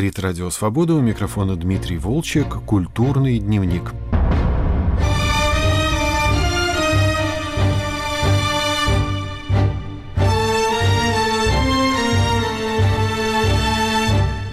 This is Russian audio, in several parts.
Рит Радио Свобода, у микрофона Дмитрий Волчек, «Культурный дневник».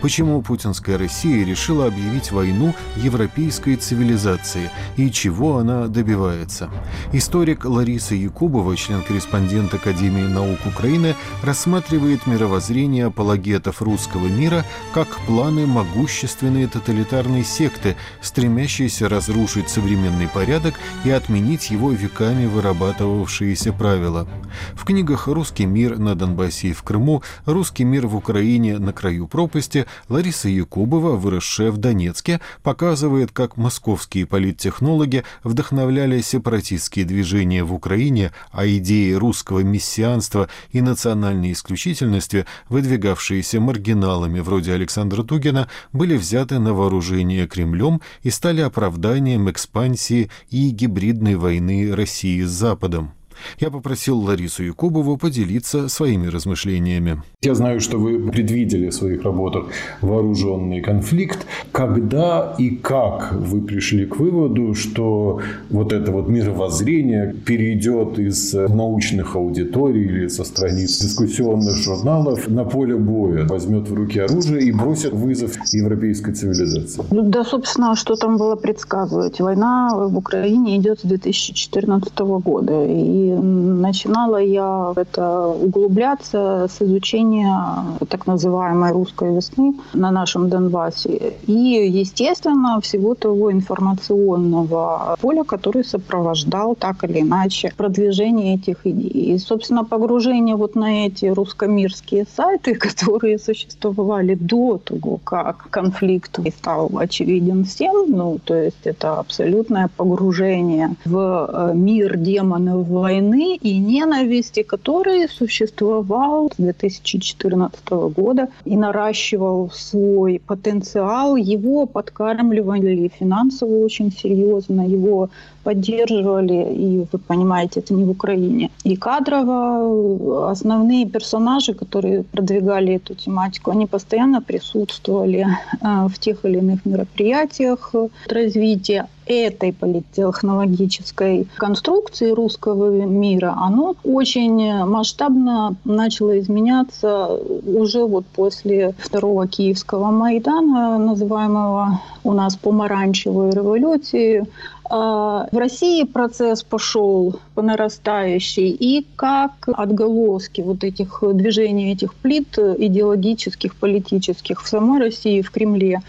Почему путинская Россия решила объявить войну европейской цивилизации и чего она добивается? Историк Лариса Якубова, член-корреспондент Академии наук Украины, рассматривает мировоззрение апологетов русского мира как планы могущественной тоталитарной секты, стремящейся разрушить современный порядок и отменить его веками вырабатывавшиеся правила. В книгах «Русский мир на Донбассе и в Крыму», «Русский мир в Украине на краю пропасти» Лариса Якубова, выросшая в Донецке, показывает, как московские политтехнологи вдохновляли сепаратистские движения в Украине, а идеи русского мессианства и национальной исключительности, выдвигавшиеся маргиналами вроде Александра Тугина, были взяты на вооружение Кремлем и стали оправданием экспансии и гибридной войны России с Западом. Я попросил Ларису Якубову поделиться своими размышлениями. Я знаю, что вы предвидели в своих работах вооруженный конфликт. Когда и как вы пришли к выводу, что вот это вот мировоззрение перейдет из научных аудиторий или со страниц дискуссионных журналов на поле боя, возьмет в руки оружие и бросит вызов европейской цивилизации? Ну да, собственно, что там было предсказывать? Война в Украине идет с 2014 года. И начинала я это углубляться с изучения так называемой русской весны на нашем Донбассе. И, естественно, всего того информационного поля, который сопровождал так или иначе продвижение этих идей. И, собственно, погружение вот на эти русскомирские сайты, которые существовали до того, как конфликт стал очевиден всем, ну, то есть это абсолютное погружение в э, мир демонов войны, войны и ненависти, который существовал с 2014 года и наращивал свой потенциал. Его подкармливали финансово очень серьезно, его поддерживали, и вы понимаете, это не в Украине. И кадрово основные персонажи, которые продвигали эту тематику, они постоянно присутствовали э, в тех или иных мероприятиях развития этой политтехнологической конструкции русского мира, оно очень масштабно начало изменяться уже вот после второго киевского Майдана, называемого у нас помаранчевой революции. А в России процесс пошел по нарастающей, и как отголоски вот этих движений, этих плит идеологических, политических в самой России, в Кремле,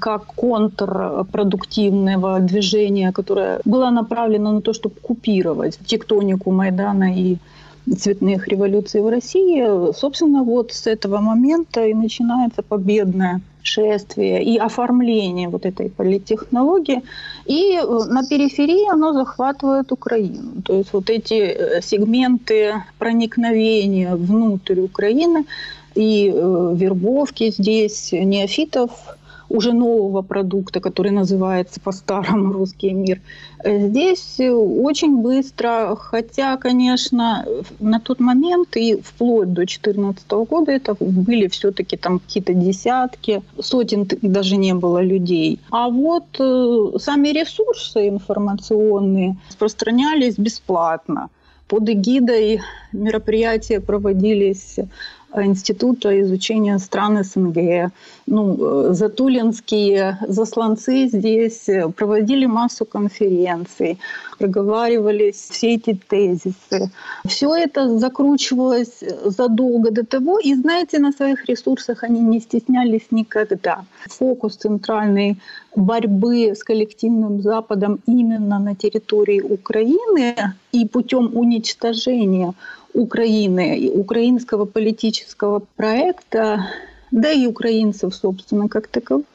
как контрпродуктивного движения, которое было направлено на то, чтобы купировать тектонику Майдана и цветных революций в России, собственно, вот с этого момента и начинается победное шествие и оформление вот этой политтехнологии. И э, на периферии оно захватывает Украину. То есть вот эти э, сегменты проникновения внутрь Украины и э, вербовки здесь неофитов уже нового продукта, который называется по-старому «Русский мир». Здесь очень быстро, хотя, конечно, на тот момент и вплоть до 2014 года это были все-таки там какие-то десятки, сотен даже не было людей. А вот э, сами ресурсы информационные распространялись бесплатно. Под эгидой мероприятия проводились Института изучения стран СНГ. Ну, э, затулинские заслонцы здесь проводили массу конференций, проговаривались все эти тезисы. Все это закручивалось задолго до того, и, знаете, на своих ресурсах они не стеснялись никогда. Фокус центральной борьбы с коллективным Западом именно на территории Украины и путем уничтожения Украины, украинского политического проекта, да и украинцев, собственно, как таковых,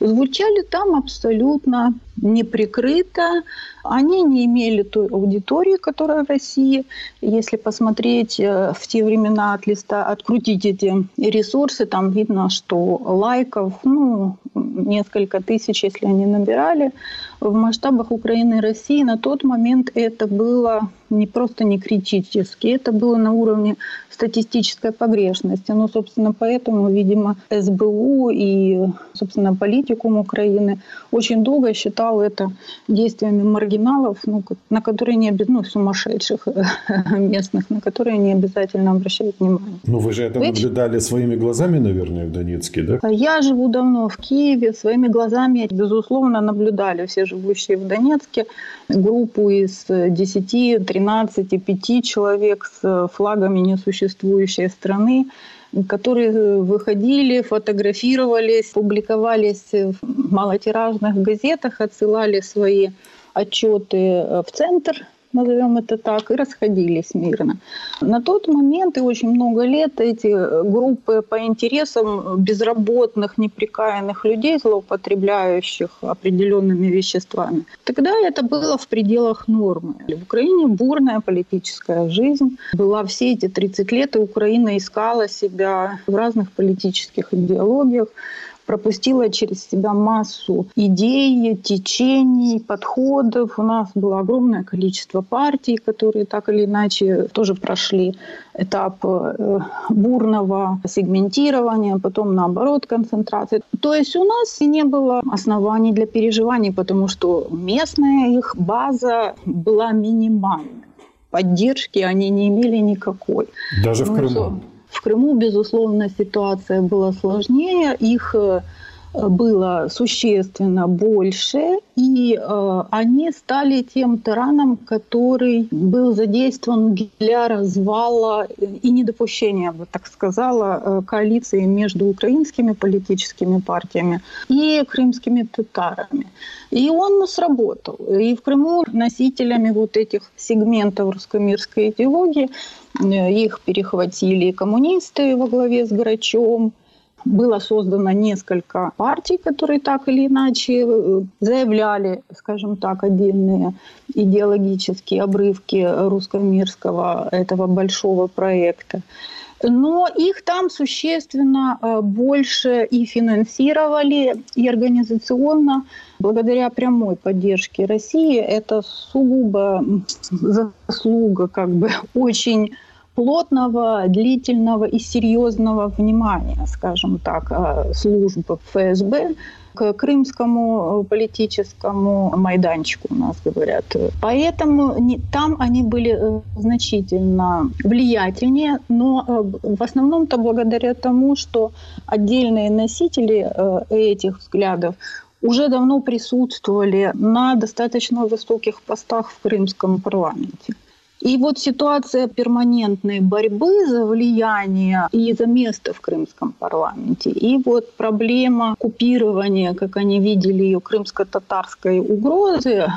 звучали там абсолютно неприкрыто. Они не имели той аудитории, которая в России. Если посмотреть э, в те времена от листа, открутить эти ресурсы, там видно, что лайков, ну, несколько тысяч, если они набирали. В масштабах Украины и России на тот момент это было не просто не критически, это было на уровне статистической погрешности. Ну, собственно, поэтому, видимо, СБУ и, собственно, политикум Украины очень долго считал это действиями маргиналов, ну, на которые не ну, сумасшедших местных, на которые не обязательно обращают внимание. Ну, вы же это Ведь... наблюдали своими глазами, наверное, в Донецке, да? Я живу давно в Киеве, своими глазами, безусловно, наблюдали все живущие в Донецке группу из 10, 13, 5 человек с флагами несуществующей страны, которые выходили, фотографировались, публиковались в малотиражных газетах, отсылали свои отчеты в центр назовем это так, и расходились мирно. На тот момент и очень много лет эти группы по интересам безработных, неприкаянных людей, злоупотребляющих определенными веществами, тогда это было в пределах нормы. В Украине бурная политическая жизнь была все эти 30 лет, и Украина искала себя в разных политических идеологиях пропустила через себя массу идей, течений, подходов. У нас было огромное количество партий, которые так или иначе тоже прошли этап э, бурного сегментирования, потом наоборот концентрации. То есть у нас не было оснований для переживаний, потому что местная их база была минимальной. Поддержки они не имели никакой. Даже ну, в Крыму? В Крыму, безусловно, ситуация была сложнее. Их э, было существенно больше, и э, они стали тем тараном, который был задействован для развала и недопущения, бы так сказала, э, коалиции между украинскими политическими партиями и крымскими татарами. И он сработал. И в Крыму носителями вот этих сегментов русско-мирской идеологии э, их перехватили коммунисты во главе с Грачом, было создано несколько партий, которые так или иначе э, заявляли, скажем так, отдельные идеологические обрывки русско-мирского этого большого проекта. Но их там существенно э, больше и финансировали, и организационно, благодаря прямой поддержке России. Это сугубо заслуга как бы очень плотного, длительного и серьезного внимания, скажем так, э, службы ФСБ к крымскому э, политическому майданчику, у нас говорят. Поэтому не, там они были э, значительно влиятельнее, но в основном-то благодаря тому, что отдельные носители этих взглядов уже давно присутствовали на достаточно высоких постах в крымском парламенте. И вот ситуация перманентной борьбы за влияние и за место в крымском парламенте, и вот проблема купирования, как они видели ее, крымско-татарской угрозы,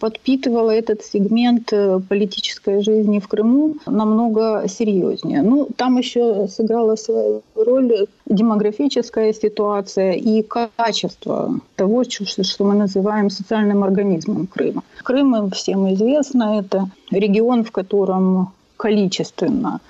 подпитывала этот сегмент э, политической жизни в Крыму намного серьезнее. Ну, там еще сыграла свою роль демографическая ситуация и качество того, что мы называем социальным организмом Крыма. Крым, всем известно, это регион, в котором количественно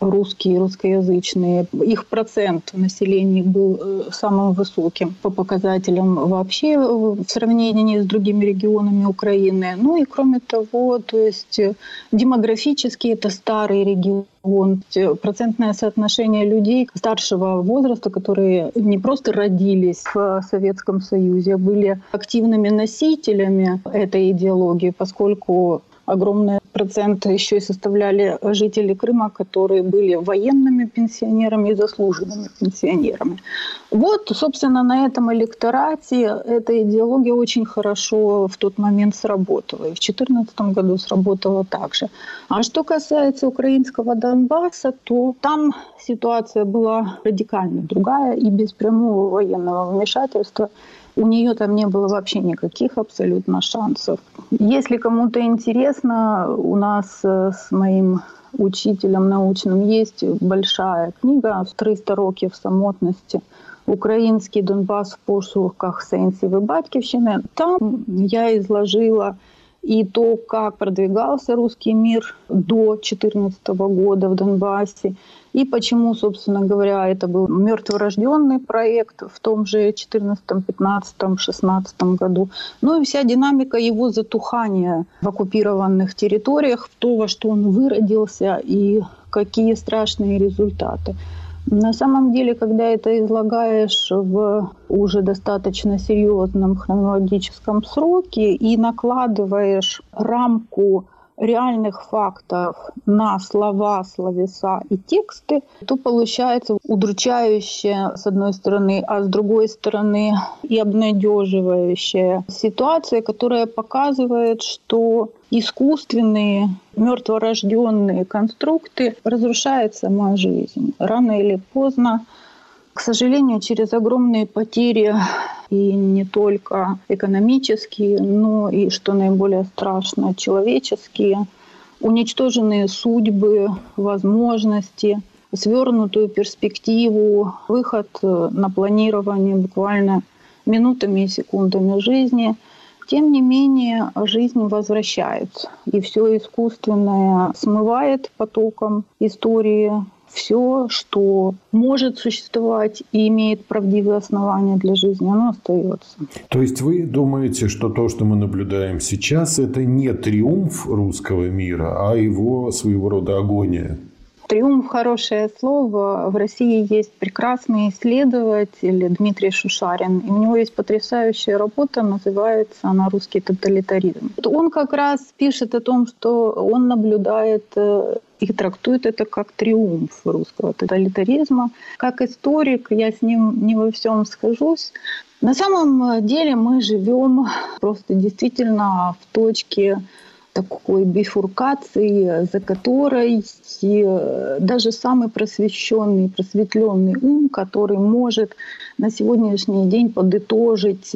русские, русскоязычные. Их процент населения был э, самым высоким по показателям вообще в сравнении с другими регионами Украины. Ну и кроме того, то есть э, демографически это старый регион, процентное соотношение людей старшего возраста, которые не просто родились в Советском Союзе, были активными носителями этой идеологии, поскольку огромный процент еще и составляли жители Крыма, которые были военными пенсионерами и заслуженными пенсионерами. Вот, собственно, на этом электорате эта идеология очень хорошо в тот момент сработала. И в 2014 году сработала также. А что касается украинского Донбасса, то там ситуация была радикально другая и без прямого военного вмешательства у нее там не было вообще никаких абсолютно шансов. Если кому-то интересно, у нас э, с моим учителем научным есть большая книга «300 років самотності. Український Донбас в пошуках сенсів і батьківщини». Там я изложила и то, как продвигался русский мир до 2014 года в Донбассе, и почему, собственно говоря, это был мертворожденный проект в том же 2014, 2015, 2016 году. Ну и вся динамика его затухания в оккупированных территориях, то, во что он выродился и какие страшные результаты. На самом деле, когда это излагаешь в уже достаточно серьезном хронологическом сроке и накладываешь рамку реальных фактов на слова, словеса и тексты, то получается удручающая с одной стороны, а с другой стороны и обнадеживающая ситуация, которая показывает, что искусственные, мертворожденные конструкты разрушают сама жизнь. Рано или поздно к сожалению, через огромные потери и не только экономические, но и, что наиболее страшно, человеческие, уничтоженные судьбы, возможности, свернутую перспективу, выход на планирование буквально минутами и секундами жизни. Тем не менее, жизнь возвращается, и все искусственное смывает потоком истории все, что может существовать и имеет правдивые основания для жизни, оно остается. То есть вы думаете, что то, что мы наблюдаем сейчас, это не триумф русского мира, а его своего рода агония? Триумф – хорошее слово. В России есть прекрасный исследователь Дмитрий Шушарин. И у него есть потрясающая работа, называется она «Русский тоталитаризм». Он как раз пишет о том, что он наблюдает э, и трактует это как триумф русского тоталитаризма. Как историк я с ним не во всем схожусь. На самом деле мы живем просто действительно в точке такой бифуркации, за которой даже самый просвещенный, просветленный ум, который может на сегодняшний день подытожить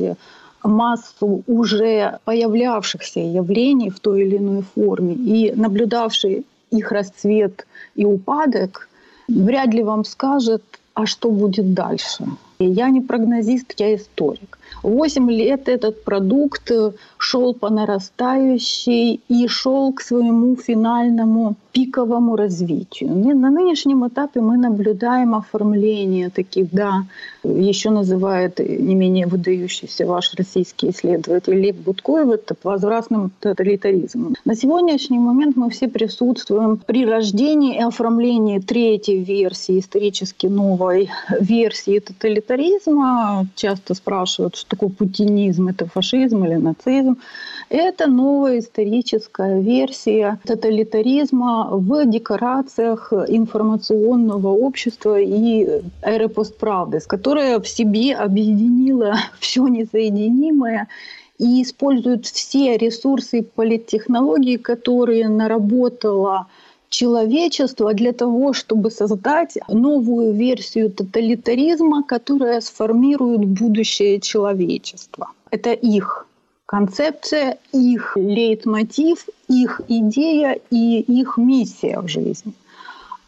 массу уже появлявшихся явлений в той или иной форме и наблюдавший их расцвет и упадок, вряд ли вам скажет, а что будет дальше. Я не прогнозист, я историк. Восемь лет этот продукт шел по нарастающей и шел к своему финальному пиковому развитию. На нынешнем этапе мы наблюдаем оформление таких, да, еще называют не менее выдающийся ваш российский исследователь Лев Будкоев это возвратным тоталитаризмом. На сегодняшний момент мы все присутствуем при рождении и оформлении третьей версии, исторически новой версии тоталитаризма. Часто спрашивают, что такое путинизм, это фашизм или нацизм. Это новая историческая версия тоталитаризма в декорациях информационного общества и эры постправды, которая в себе объединила все несоединимое и использует все ресурсы политтехнологии, которые наработала человечество для того, чтобы создать новую версию тоталитаризма, которая сформирует будущее человечества. Это их концепция, их лейтмотив, их идея и их миссия в жизни.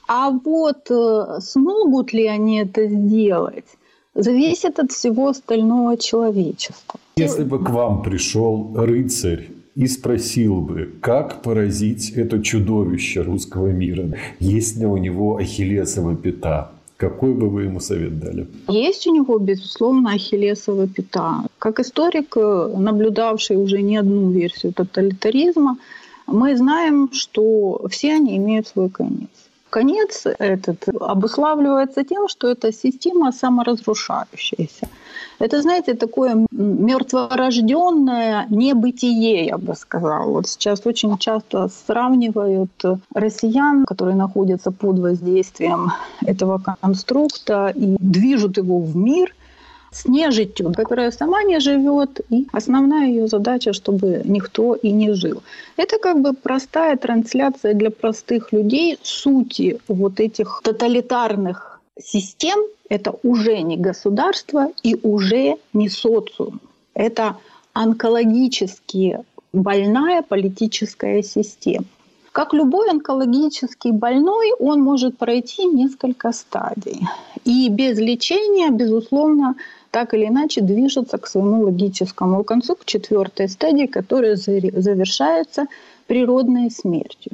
А вот э, смогут ли они это сделать, зависит от всего остального человечества. Если бы к вам пришел рыцарь и спросил бы, как поразить это чудовище русского мира, есть ли у него ахиллесова пята, какой бы вы ему совет дали? Есть у него, безусловно, ахиллесова пята. Как историк, наблюдавший уже не одну версию тоталитаризма, мы знаем, что все они имеют свой конец. Конец этот обуславливается тем, что это система саморазрушающаяся. Это, знаете, такое мертворожденное небытие, я бы сказала. Вот сейчас очень часто сравнивают россиян, которые находятся под воздействием этого конструкта и движут его в мир – с нежитью, которая сама не живет, и основная ее задача, чтобы никто и не жил. Это как бы простая трансляция для простых людей сути вот этих тоталитарных систем это уже не государство и уже не социум. Это онкологически больная политическая система. Как любой онкологический больной, он может пройти несколько стадий. И без лечения, безусловно, так или иначе движется к своему логическому концу, к четвертой стадии, которая завершается природной смертью.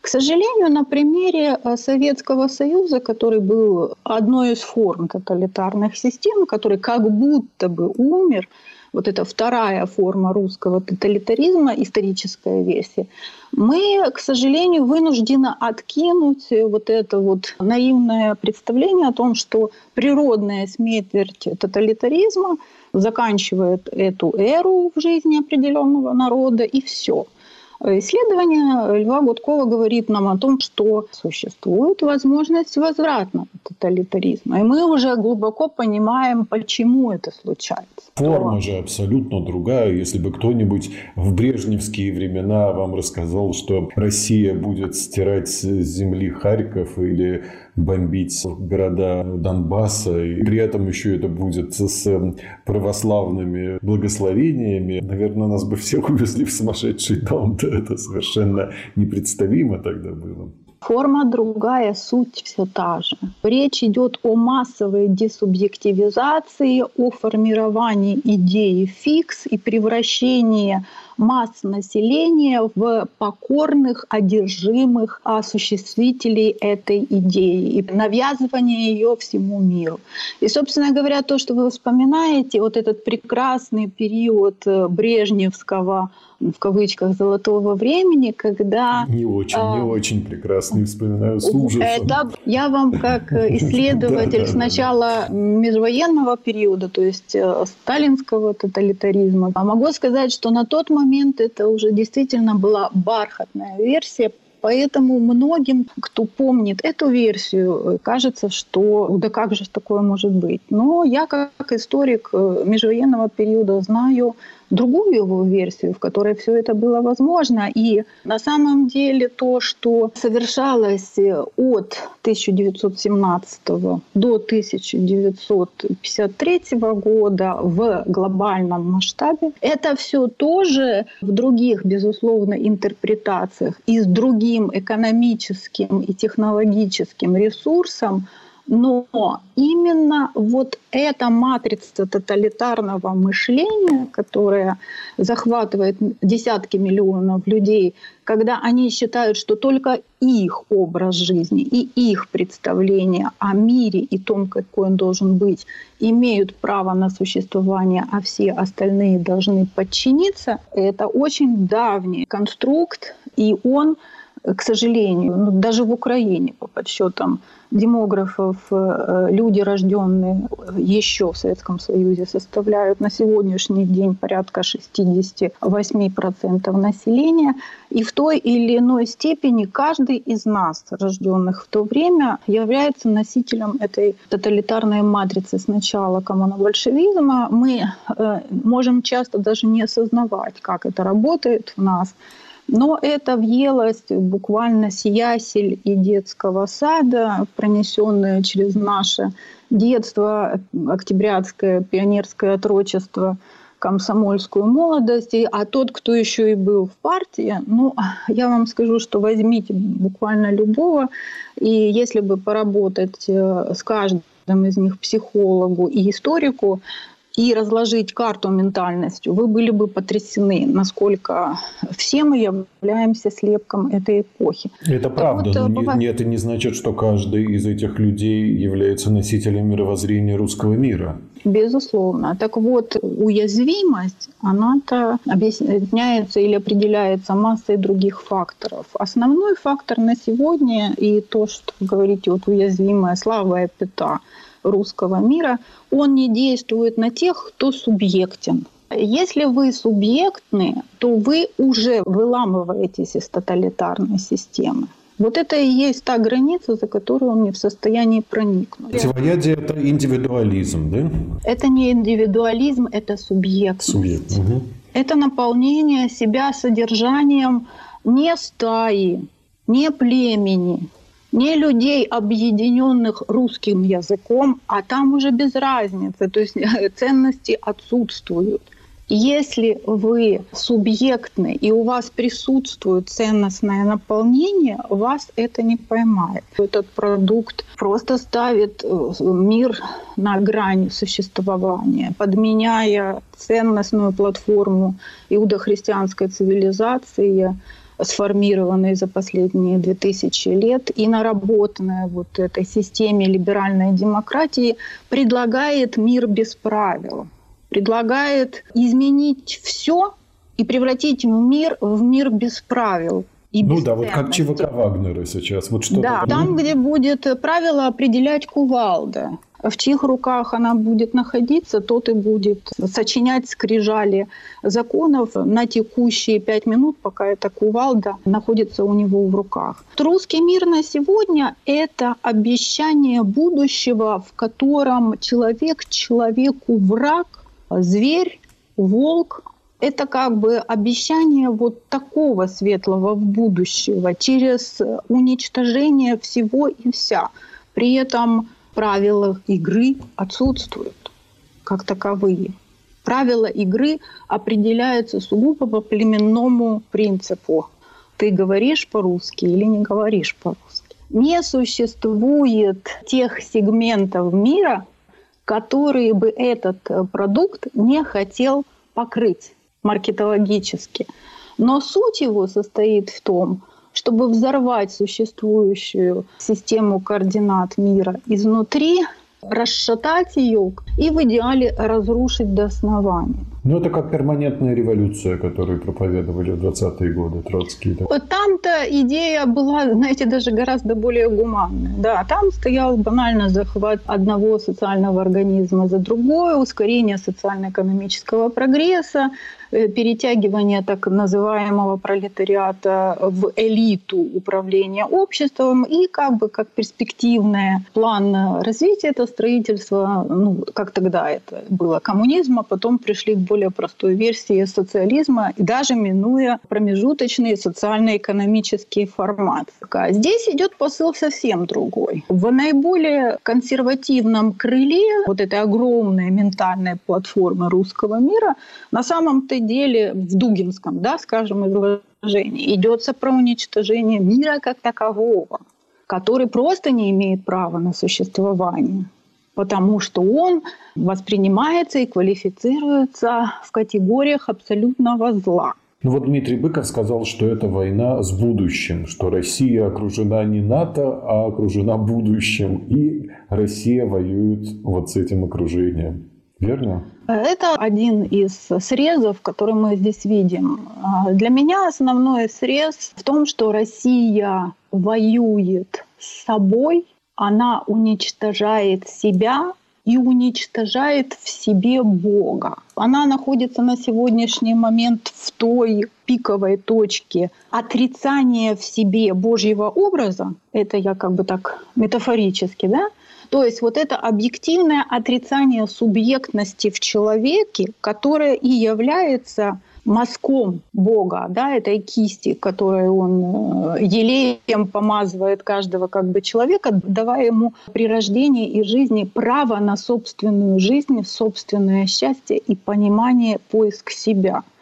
К сожалению, на примере э, Советского Союза, который был одной из форм тоталитарных систем, который как будто бы умер, вот эта вторая форма русского тоталитаризма, историческая версия, мы, к сожалению, вынуждены откинуть вот это вот наивное представление о том, что природная смерть тоталитаризма заканчивает эту эру в жизни определенного народа, и все – Исследование Льва Гудкова говорит нам о том, что существует возможность возвратного тоталитаризма. И мы уже глубоко понимаем, почему это случается. Форма же абсолютно другая. Если бы кто-нибудь в брежневские времена вам рассказал, что Россия будет стирать с земли Харьков или бомбить города Донбасса, и при этом еще это будет с православными благословениями, наверное, нас бы всех увезли в сумасшедший дом. Это совершенно непредставимо тогда было. Форма другая, суть все та же. Речь идет о массовой десубъективизации, о формировании идеи фикс и превращении масс населения в покорных, одержимых осуществителей этой идеи и навязывание ее всему миру. И, собственно говоря, то, что вы вспоминаете, вот этот прекрасный период э, брежневского в кавычках золотого времени, когда... Не очень, а, не очень прекрасный, вспоминаю с ужасом. Это я вам как исследователь сначала межвоенного периода, то есть э, сталинского тоталитаризма, а могу сказать, что на тот момент это уже действительно была бархатная версия Поэтому многим, кто помнит эту версию, кажется, что да как же такое может быть. Но я как историк э, межвоенного периода знаю, другую его версию, в которой все это было возможно. И на самом деле то, что совершалось от 1917 до 1953 года в глобальном масштабе, это все тоже в других, безусловно, интерпретациях и с другим экономическим и технологическим ресурсом но именно вот эта матрица тоталитарного мышления, которая захватывает десятки миллионов людей, когда они считают, что только их образ жизни и их представление о мире и том, какой он должен быть, имеют право на существование, а все остальные должны подчиниться, это очень давний конструкт, и он к сожалению, ну, даже в Украине, по подсчетам демографов, э, люди, рожденные еще в Советском Союзе, составляют на сегодняшний день порядка 68% населения. И в той или иной степени каждый из нас, рожденных в то время, является носителем этой тоталитарной матрицы сначала коммуно-большевизма. Мы э, можем часто даже не осознавать, как это работает в нас – но это въелось буквально с ясель и детского сада, пронесенное через наше детство, октябрятское пионерское отрочество, комсомольскую молодость. А тот, кто еще и был в партии, ну, я вам скажу, что возьмите буквально любого, и если бы поработать э, с каждым из них психологу и историку, и разложить карту ментальностью, вы были бы потрясены, насколько все мы являемся слепком этой эпохи. Это так правда, вот, но бывает... не, это не значит, что каждый из этих людей является носителем мировоззрения русского мира. Безусловно. Так вот, уязвимость, она-то объясняется или определяется массой других факторов. Основной фактор на сегодня и то, что вы говорите, вот уязвимая слабая пята – русского мира, он не действует на тех, кто субъектен. Если вы субъектны, то вы уже выламываетесь из тоталитарной системы. Вот это и есть та граница, за которую он не в состоянии проникнуть. Противоядие – это индивидуализм, да? Это не индивидуализм, это субъектность. Субъект. Угу. Это наполнение себя содержанием не стаи, не племени, не людей, объединенных русским языком, а там уже без разницы, то есть ценности отсутствуют. Если вы субъектны и у вас присутствует ценностное наполнение, вас это не поймает. Этот продукт просто ставит э, мир на грани существования, подменяя ценностную платформу иудохристианской цивилизации, сформированной за последние 2000 лет и наработанная вот этой системе либеральной демократии, предлагает мир без правил предлагает изменить все и превратить мир в мир без правил. И ну да, вот как ЧВК Вагнера сейчас. Вот что да, там, где будет правило определять кувалда. В чьих руках она будет находиться, тот и будет сочинять скрижали законов на текущие пять минут, пока эта кувалда находится у него в руках. Русский мир на сегодня – это обещание будущего, в котором человек человеку враг, зверь, волк – это как бы обещание вот такого светлого будущего через уничтожение всего и вся. При этом правила игры отсутствуют как таковые. Правила игры определяются сугубо по племенному принципу. Ты говоришь по-русски или не говоришь по-русски. Не существует тех сегментов мира, которые бы этот продукт не хотел покрыть маркетологически. Но суть его состоит в том, чтобы взорвать существующую систему координат мира изнутри, расшатать ее и в идеале разрушить до основания. Ну, это как перманентная революция, которую проповедовали в 20-е годы Троцкий. Да? Там-то идея была, знаете, даже гораздо более гуманная. Да, там стоял банально захват одного социального организма за другое, ускорение социально-экономического прогресса, Э, перетягивание так называемого пролетариата в элиту управления обществом и как бы как перспективный план развития это строительство, ну, как тогда это было, коммунизма, потом пришли к более простой версии социализма и даже минуя промежуточный социально-экономический формат. А здесь идет посыл совсем другой. В наиболее консервативном крыле вот этой огромной ментальной платформы русского мира на самом-то деле в Дугинском, да, скажем, изложении идется про уничтожение мира как такового, который просто не имеет права на существование, потому что он воспринимается и квалифицируется в категориях абсолютного зла. Ну вот Дмитрий Быков сказал, что это война с будущим, что Россия окружена не НАТО, а окружена будущим, и Россия воюет вот с этим окружением. Верно? Это один из срезов, который мы здесь видим. А, для меня основной срез в том, что Россия воюет с собой, она уничтожает себя и уничтожает в себе Бога. Она находится на сегодняшний момент в той пиковой точке отрицания в себе Божьего образа. Это я как бы так метафорически, да? То есть вот это объективное отрицание субъектности в человеке, которое и является мазком Бога, да, этой кисти, которой он э, елеем помазывает каждого как бы человека, давая ему при рождении и жизни право на собственную жизнь, собственное счастье и понимание, поиск себя –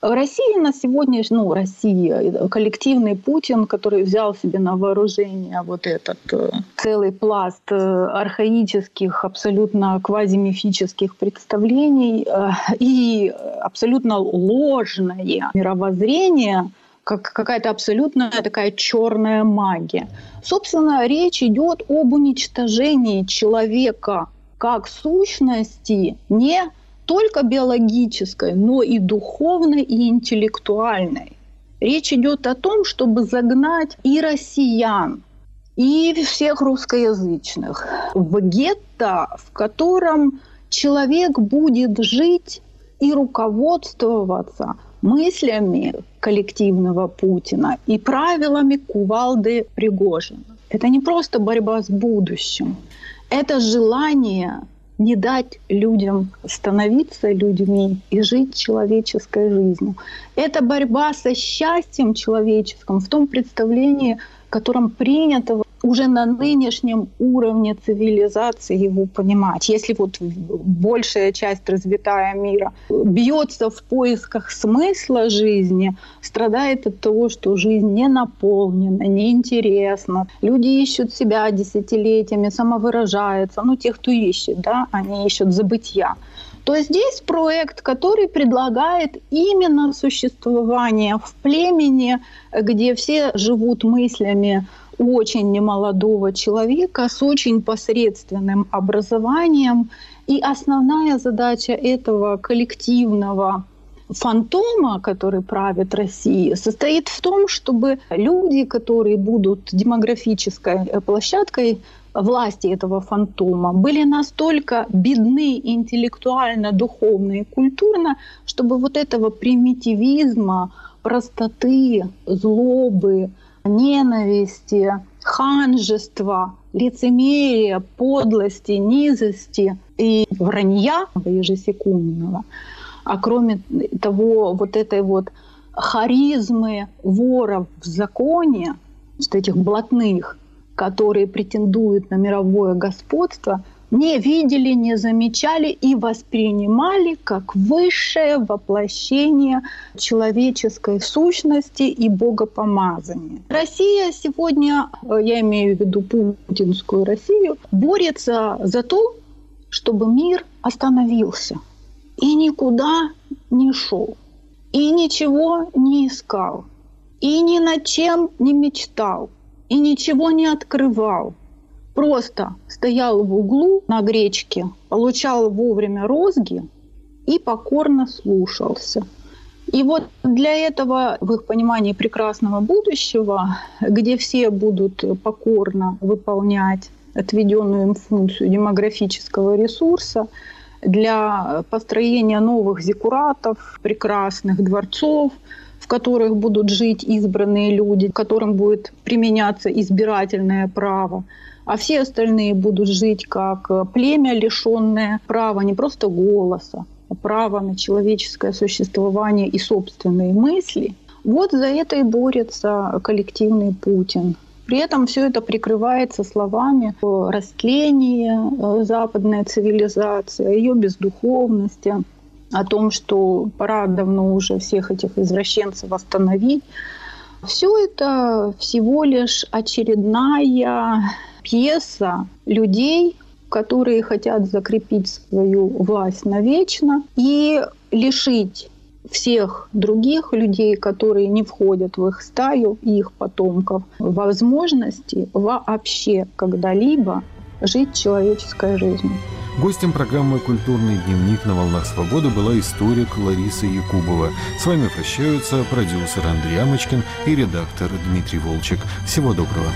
Россия на сегодня, ну, Россия, коллективный Путин, который взял себе на вооружение вот этот э, целый пласт э, архаических, абсолютно квазимифических представлений э, и абсолютно ложное мировоззрение, как какая-то абсолютная такая черная магия. Собственно, речь идет об уничтожении человека как сущности, не только биологической, но и духовной и интеллектуальной. Речь идет о том, чтобы загнать и россиян, и всех русскоязычных в гетто, в котором человек будет жить и руководствоваться мыслями коллективного Путина и правилами кувалды Пригожина. Это не просто борьба с будущим, это желание не дать людям становиться людьми и жить человеческой жизнью. Это борьба со счастьем человеческим в том представлении, в котором принято уже на нынешнем уровне цивилизации его понимать. Если вот большая часть развитая мира бьется в поисках смысла жизни, страдает от того, что жизнь не наполнена, неинтересна. Люди ищут себя десятилетиями, самовыражаются. Ну, те, кто ищет, да, они ищут забытия то здесь проект, который предлагает именно существование в племени, где все живут мыслями очень немолодого человека с очень посредственным образованием. И основная задача этого коллективного фантома, который правит Россией, состоит в том, чтобы люди, которые будут демографической площадкой власти этого фантома, были настолько бедны интеллектуально, духовно и культурно, чтобы вот этого примитивизма, простоты, злобы, ненависти, ханжества, лицемерия, подлости, низости и вранья ежесекундного. А кроме того, вот этой вот харизмы воров в законе, вот этих блатных, которые претендуют на мировое господство – не видели, не замечали и воспринимали как высшее воплощение человеческой сущности и богопомазания. Россия сегодня, я имею в виду путинскую Россию, борется за то, чтобы мир остановился и никуда не шел, и ничего не искал, и ни над чем не мечтал, и ничего не открывал – просто стоял в углу на гречке, получал вовремя розги и покорно слушался. И вот для этого, в их понимании прекрасного будущего, где все будут покорно выполнять отведенную им функцию демографического ресурса, для построения новых зекуратов, прекрасных дворцов, в которых будут жить избранные люди, которым будет применяться избирательное право, а все остальные будут жить как племя, лишенное права не просто голоса, а права на человеческое существование и собственные мысли. Вот за это и борется коллективный Путин. При этом все это прикрывается словами о растлении э, западной цивилизации, о ее бездуховности, о том, что пора давно уже всех этих извращенцев остановить. Все это всего лишь очередная пьеса людей, которые хотят закрепить свою власть навечно и лишить всех других людей, которые не входят в их стаю и их потомков, возможности вообще когда-либо жить человеческой жизнью. Гостем программы «Культурный дневник» на «Волнах свободы» была историк Лариса Якубова. С вами прощаются продюсер Андрей Амочкин и редактор Дмитрий Волчек. Всего доброго.